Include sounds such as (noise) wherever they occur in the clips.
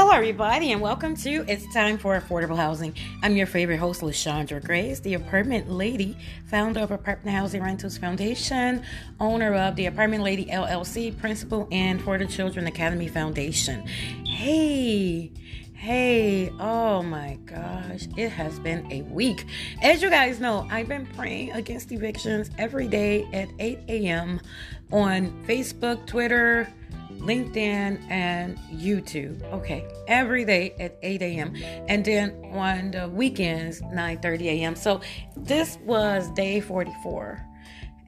Hello, everybody, and welcome to It's Time for Affordable Housing. I'm your favorite host, Lashandra Grace, the apartment lady, founder of Apartment Housing Rentals Foundation, owner of the Apartment Lady LLC, principal, and For the Children Academy Foundation. Hey, Hey, oh my gosh, it has been a week. As you guys know, I've been praying against evictions every day at 8 a.m. on Facebook, Twitter, LinkedIn, and YouTube. Okay, every day at 8 a.m. and then on the weekends 9:30 a.m. So this was day 44,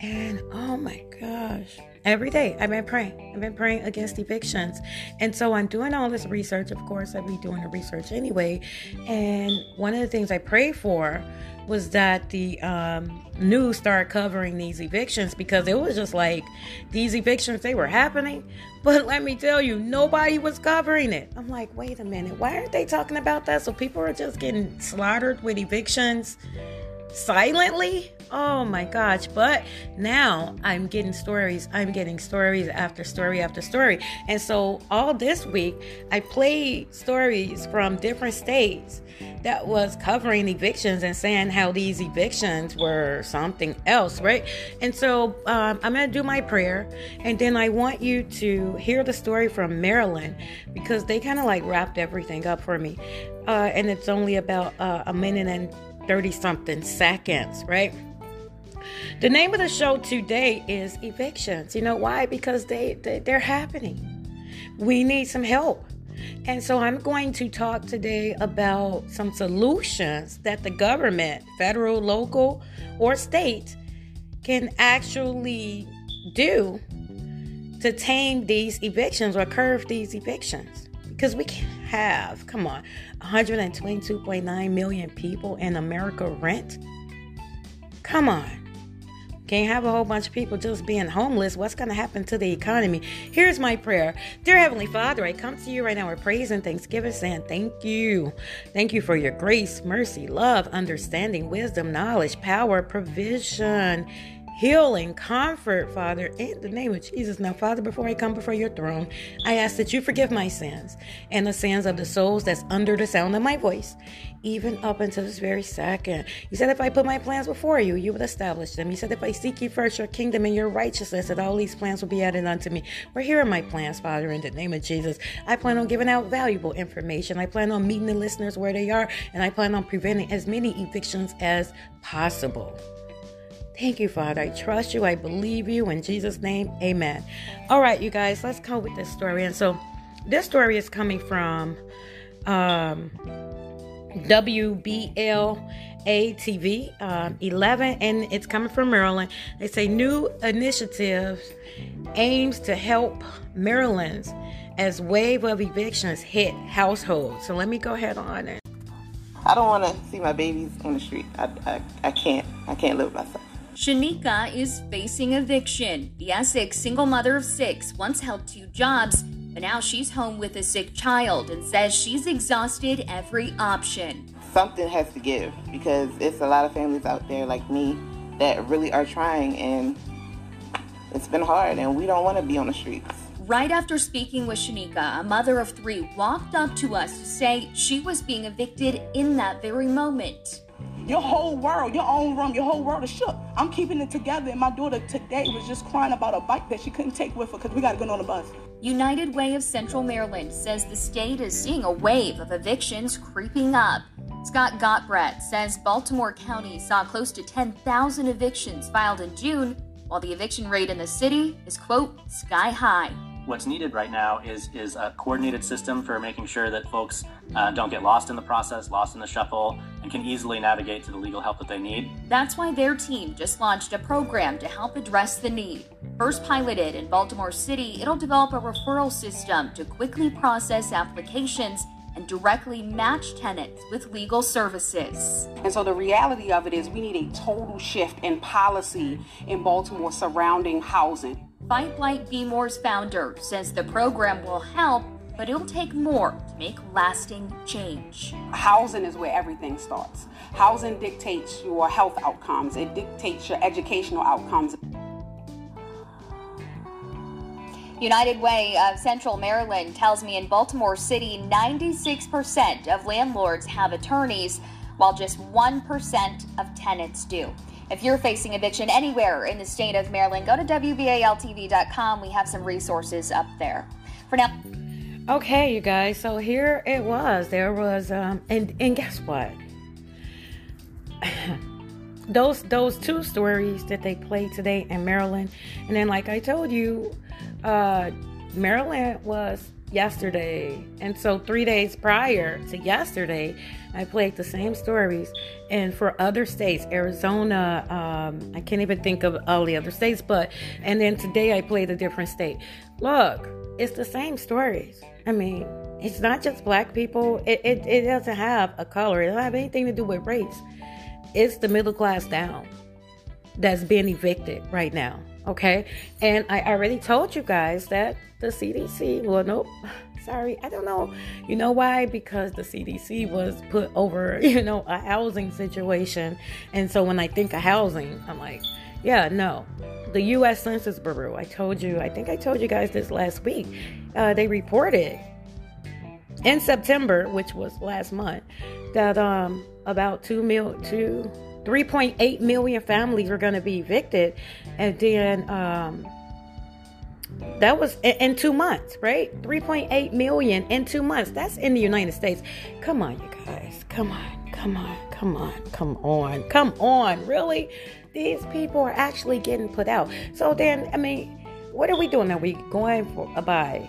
and oh my gosh every day I've been praying. I've been praying against evictions. And so I'm doing all this research. Of course, I'd be doing the research anyway. And one of the things I prayed for was that the um, news start covering these evictions because it was just like these evictions, they were happening. But let me tell you, nobody was covering it. I'm like, wait a minute, why aren't they talking about that? So people are just getting slaughtered with evictions silently. Oh my gosh. But now I'm getting stories. I'm getting stories after story after story. And so all this week, I played stories from different states that was covering evictions and saying how these evictions were something else, right? And so um, I'm going to do my prayer. And then I want you to hear the story from Maryland because they kind of like wrapped everything up for me. Uh, and it's only about uh, a minute and 30 something seconds, right? The name of the show today is Evictions. You know why? Because they, they they're happening. We need some help. And so I'm going to talk today about some solutions that the government, federal, local, or state, can actually do to tame these evictions or curb these evictions. Because we can't have, come on, 122.9 million people in America rent? Come on. Can't have a whole bunch of people just being homeless. What's going to happen to the economy? Here's my prayer. Dear Heavenly Father, I come to you right now with praise and thanksgiving, saying thank you. Thank you for your grace, mercy, love, understanding, wisdom, knowledge, power, provision healing, comfort, Father, in the name of Jesus. Now, Father, before I come before your throne, I ask that you forgive my sins and the sins of the souls that's under the sound of my voice, even up until this very second. You said if I put my plans before you, you would establish them. You said if I seek you first your kingdom and your righteousness, that all these plans will be added unto me. We're here are my plans, Father, in the name of Jesus. I plan on giving out valuable information. I plan on meeting the listeners where they are, and I plan on preventing as many evictions as possible. Thank you, Father. I trust you. I believe you. In Jesus' name, amen. All right, you guys, let's go with this story. And so, this story is coming from um, WBAL TV um, 11, and it's coming from Maryland. They say new initiative aims to help Maryland's as wave of evictions hit households. So let me go ahead on it. I don't want to see my babies on the street. I, I, I can't. I can't live with myself. Shanika is facing eviction. The Essex single mother of six once held two jobs, but now she's home with a sick child and says she's exhausted every option. Something has to give because it's a lot of families out there like me that really are trying and it's been hard and we don't want to be on the streets. Right after speaking with Shanika, a mother of three walked up to us to say she was being evicted in that very moment. Your whole world, your own room, your whole world is shook. I'm keeping it together, and my daughter today was just crying about a bike that she couldn't take with her because we got to go on the bus. United Way of Central Maryland says the state is seeing a wave of evictions creeping up. Scott Gottbreht says Baltimore County saw close to 10,000 evictions filed in June, while the eviction rate in the city is, quote, sky high what's needed right now is is a coordinated system for making sure that folks uh, don't get lost in the process, lost in the shuffle, and can easily navigate to the legal help that they need. That's why their team just launched a program to help address the need. First piloted in Baltimore City, it'll develop a referral system to quickly process applications and directly match tenants with legal services. And so the reality of it is we need a total shift in policy in Baltimore surrounding housing. Fight Blight Bmore's founder says the program will help, but it'll take more to make lasting change. Housing is where everything starts. Housing dictates your health outcomes, it dictates your educational outcomes. United Way of Central Maryland tells me in Baltimore City, 96% of landlords have attorneys, while just 1% of tenants do. If you're facing eviction anywhere in the state of Maryland, go to WBALTV.com. We have some resources up there. For now. Okay, you guys. So here it was. There was, um, and and guess what? (laughs) those those two stories that they played today in Maryland, and then like I told you, uh, Maryland was yesterday, and so three days prior to yesterday, I played the same stories. And for other states, Arizona, um, I can't even think of all the other states, but and then today I played a different state. Look, it's the same stories. I mean, it's not just black people. It, it, it doesn't have a color. It doesn't have anything to do with race. It's the middle class down that's being evicted right now. Okay. And I already told you guys that the CDC, well, nope, (sighs) sorry, I don't know. You know why? Because the CDC was put over, (laughs) you know, a housing situation. And so when I think of housing, I'm like, yeah, no. The U.S. Census Bureau, I told you, I think I told you guys this last week, uh, they reported in September, which was last month, that um, about 2 mil, 2, 3.8 million families were going to be evicted. And then um, that was in two months, right? 3.8 million in two months. That's in the United States. Come on, you guys. Come on, come on, come on, come on, come on. Really? These people are actually getting put out. So then, I mean, what are we doing? Are we going for by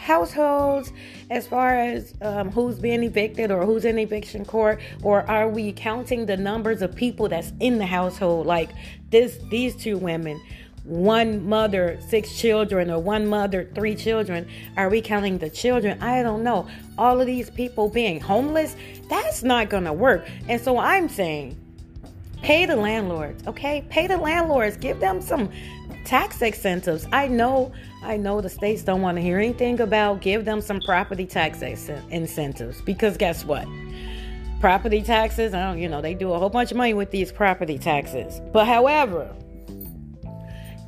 households as far as um, who's being evicted or who's in eviction court? Or are we counting the numbers of people that's in the household? Like this these two women one mother six children or one mother three children are we counting the children? I don't know. All of these people being homeless that's not gonna work. And so i'm saying pay the landlords okay pay the landlords give them some tax incentives i know I know the states don't want to hear anything about give them some property tax incentives because guess what? Property taxes, I don't, you know, they do a whole bunch of money with these property taxes. But however,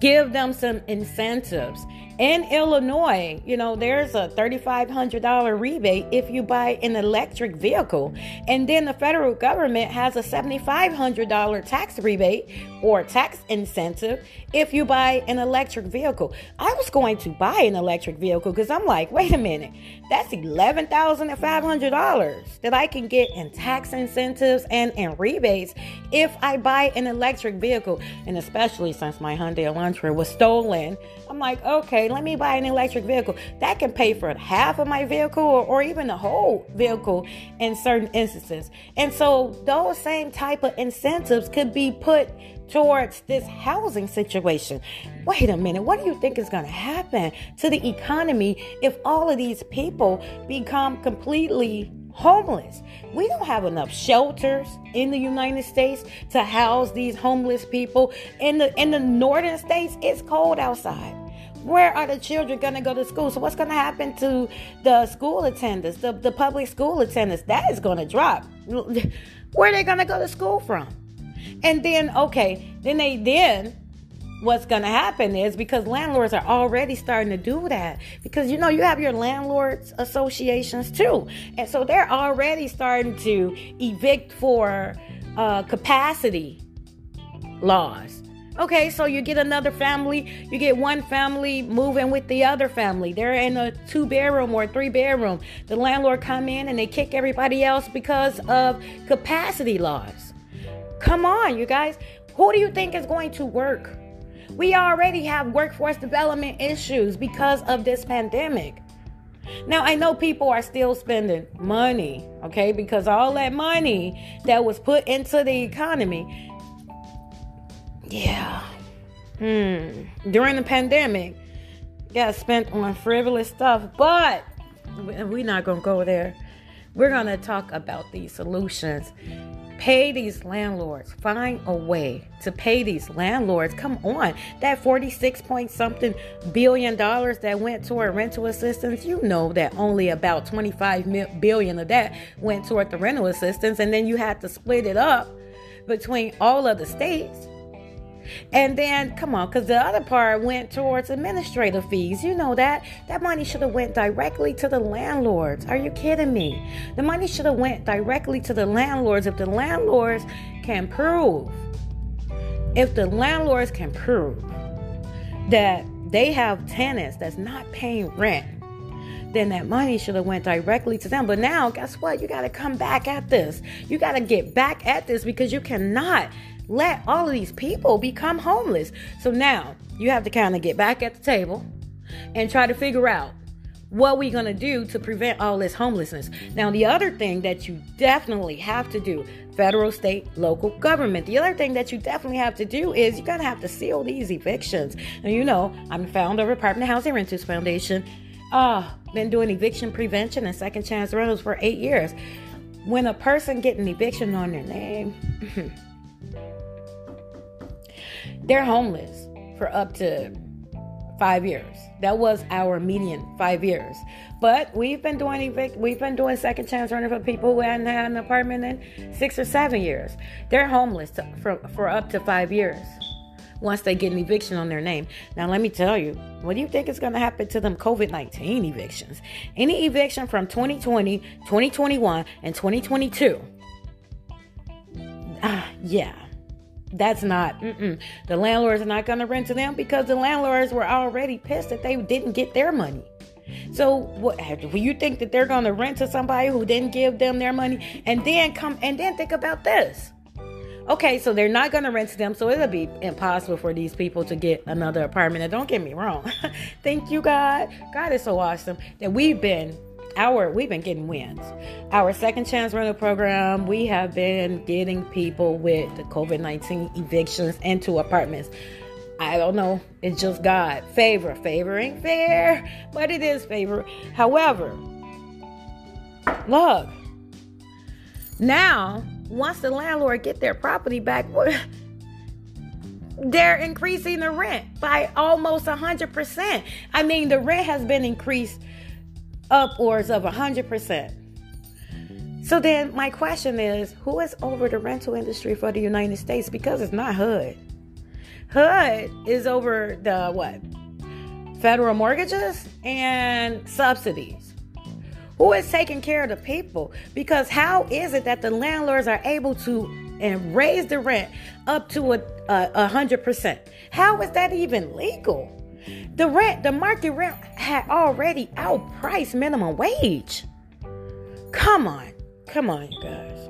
give them some incentives in Illinois, you know, there's a $3,500 rebate if you buy an electric vehicle. And then the federal government has a $7,500 tax rebate or tax incentive if you buy an electric vehicle. I was going to buy an electric vehicle because I'm like, wait a minute, that's $11,500 that I can get in tax incentives and in rebates if I buy an electric vehicle. And especially since my Hyundai Elantra was stolen, I'm like, okay, let me buy an electric vehicle. That can pay for half of my vehicle or, or even the whole vehicle in certain instances. And so those same type of incentives could be put towards this housing situation. Wait a minute, what do you think is going to happen to the economy if all of these people become completely homeless? We don't have enough shelters in the United States to house these homeless people. In the in the northern states, it's cold outside where are the children going to go to school? So what's going to happen to the school attendance, the, the public school attendance? That is going to drop. (laughs) Where are they going to go to school from? And then, okay, then they then what's going to happen is because landlords are already starting to do that because you know you have your landlords associations too and so they're already starting to evict for uh, capacity laws Okay, so you get another family, you get one family moving with the other family. They're in a two bedroom or three bedroom. The landlord come in and they kick everybody else because of capacity laws. Come on, you guys. Who do you think is going to work? We already have workforce development issues because of this pandemic. Now, I know people are still spending money, okay, because all that money that was put into the economy yeah. Hmm. During the pandemic, got spent on frivolous stuff, but we're not to go there. We're to talk about these solutions. Pay these landlords. Find a way to pay these landlords. Come on. That 46 point something billion dollars that went toward rental assistance, you know that only about 25 billion of that went toward the rental assistance. And then you had to split it up between all of the states. And then, come on, because the other part went towards administrative fees. You know that. That money should have went directly to the landlords. Are you kidding me? The money should have went directly to the landlords if the landlords can prove. If the landlords can prove that they have tenants that's not paying rent then that money should have went directly to them. But now, guess what? You got to come back at this. You got to get back at this because you cannot let all of these people become homeless. So now you have to kind of get back at the table and try to figure out what we're going to do to prevent all this homelessness. Now, the other thing that you definitely have to do, federal, state, local government, the other thing that you definitely have to do is you're going to have to seal these evictions. And you know, I'm founder of Apartment Housing Renters Foundation. Ah, uh, been doing eviction prevention and second chance rentals for eight years. When a person get an eviction on their name, (laughs) they're homeless for up to five years. That was our median, five years. But we've been doing evict, we've been doing second chance rental for people who hadn't had an apartment in six or seven years. They're homeless to, for for up to five years once they get an eviction on their name. Now, let me tell you, what do you think is going to happen to them COVID 19 evictions? Any eviction from 2020, 2021, and 2022? Ah, yeah. That's not, mm-mm. the landlords are not going to rent to them because the landlords were already pissed that they didn't get their money. So, what you think that they're going to rent to somebody who didn't give them their money? And then come and then think about this. Okay, so they're not going to rent to them, so it'll be impossible for these people to get another apartment. And don't get me wrong, (laughs) thank you, God. God is so awesome that we've been our we've been getting wins. Our second chance rental program, we have been getting people with the COVID nineteen evictions into apartments. I don't know. It's just God favor. Favor ain't fair, but it is favor. However, look now once the landlord get their property back, (laughs) they're increasing the rent by almost 100%. I mean, the rent has been increased upwards of 100%. So then my question is, who is over the rental industry for the United States because it's not HUD. HUD is over the what? Federal mortgages and subsidies. Who is taking care of the people? Because how is it that the landlords are able to and raise the rent up to a, a, hundred percent? How is that even legal? The rent, the market rent had already outpriced minimum wage. Come on, come on, you guys.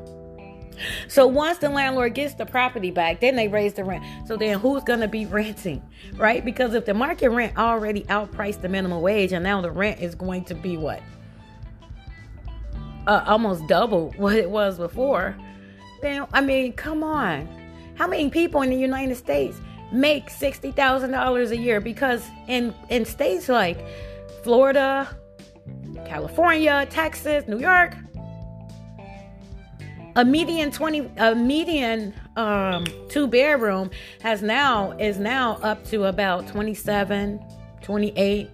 So once the landlord gets the property back, then they raise the rent. So then who's going to be renting, right? Because if the market rent already outpriced the minimum wage and now the rent is going to be what? uh, almost double (laughs) what it was before. Then, I mean, come on. How many people in the United States make $60,000 a year? Because in, in states like Florida, California, Texas, New York, a median 20 a median um two bedroom has now is now up to about 27 28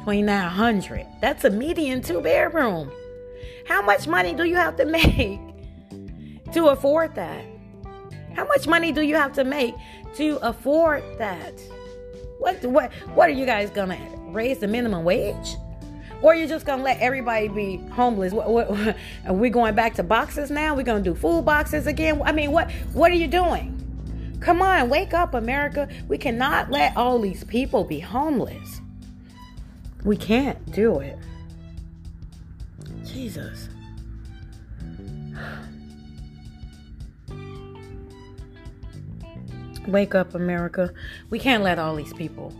2900 that's a median two bedroom how much money do you have to (laughs) make to afford that? How much money do you have to make to afford that? What what what are you guys gonna raise the minimum wage? Or you're just gonna let everybody be homeless? What, what, are we going back to boxes now? We're gonna do food boxes again? I mean, what what are you doing? Come on, wake up, America. We cannot let all these people be homeless. We can't do it. Jesus. Wake up, America. We can't let all these people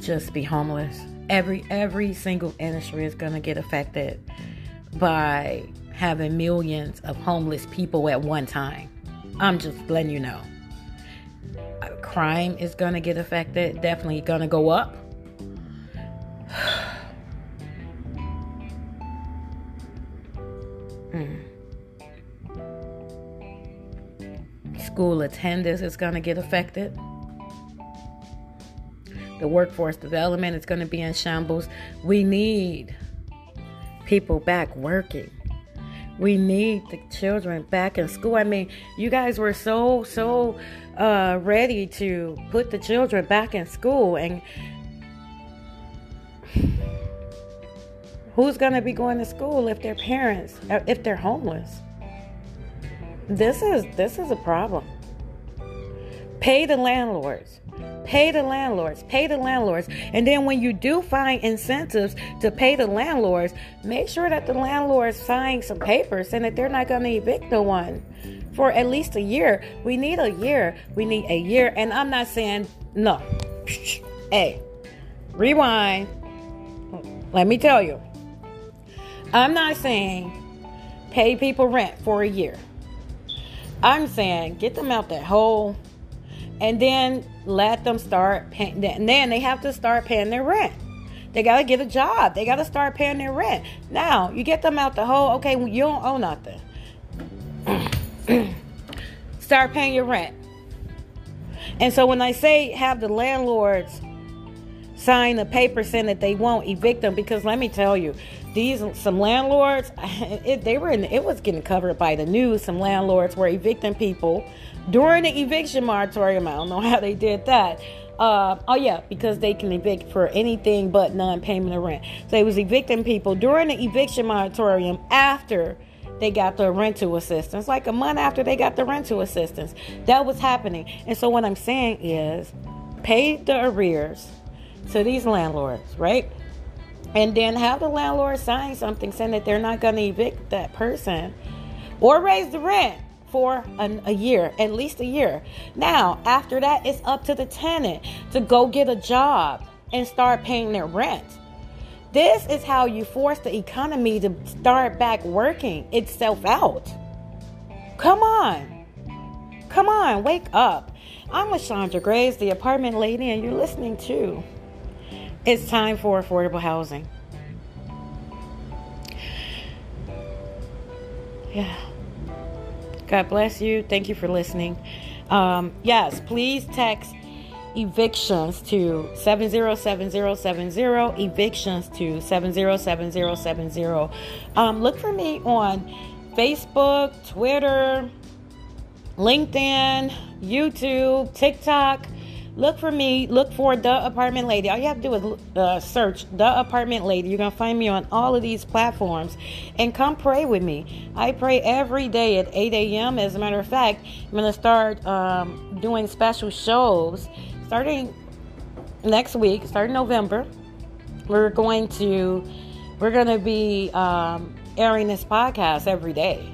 just be homeless. Every every single industry is going to get affected by having millions of homeless people at one time. I'm just letting you know. Uh, crime is going to get affected, definitely going to go up. (sighs) Mm. School attendance is going to get affected. The workforce development is going to be in shambles. We need people back working. We need the children back in school. I mean, you guys were so, so uh, ready to put the children back in school. And who's going to be going to school if their parents, if they're homeless? This is this is a problem. Pay the landlords. Pay the landlords. Pay the landlords. And then when you do find incentives to pay the landlords, make sure that the landlords sign some papers saying that they're not going to evict the one for at least a year. We need a year. We need a year. And I'm not saying no. Hey, rewind. Let me tell you. I'm not saying pay people rent for a year. I'm saying get them out that hole and then let them start paying. Then they have to start paying their rent. They got to get a job. They got to start paying their rent. Now, you get them out the hole. Okay, you don't owe nothing. (clears throat) start paying your rent. And so when I say have the landlords sign the paper saying that they won't evict them, because let me tell you, these some landlords, (laughs) it, they were in, it was getting covered by the news. Some landlords were evicting people during the eviction moratorium. I don't know (laughs) how they did that. Uh, oh yeah, because they can evict for anything but non-payment of rent. So they was evicting people during the eviction moratorium after they got the rental assistance, like a month after they got the rental assistance. That was happening. And so what I'm saying is, pay the arrears to these landlords, right? And then have the landlord sign something saying that they're not going to evict that person or raise the rent for an, a year, at least a year. Now, after that, it's up to the tenant to go get a job and start paying their rent. This is how you force the economy to start back working itself out. Come on. Come on, wake up. I'm LaShondra Graves, the apartment lady, and you're listening to It's Time for Affordable Housing. Yeah. God bless you. Thank you for listening. Um, yes, please text evictions to 707070 evictions to 707070 um, look for me on facebook twitter linkedin youtube tiktok Look for me. Look for The Apartment Lady. All you have to do is uh, search The Apartment Lady. You're going to find me on all of these platforms. And come pray with me. I pray every day at 8 a.m. As a matter of fact, I'm going to start um, doing special shows starting next week, starting November. We're going to we're going to be um, airing this podcast every day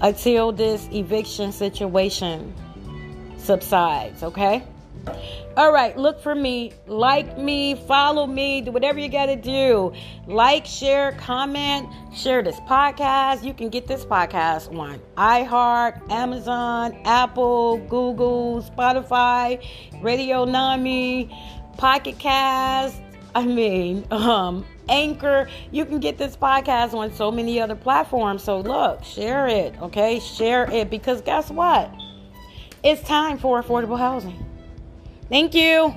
until this eviction situation subsides, okay? All right, look for me, like me, follow me, do whatever you got to do. Like, share, comment, share this podcast. You can get this podcast on iHeart, Amazon, Apple, Google, Spotify, Radio Nami, Pocket Cast. I mean, um, Anchor. You can get this podcast on so many other platforms. So look, share it, okay? Share it because guess what? It's time for affordable housing. Thank you.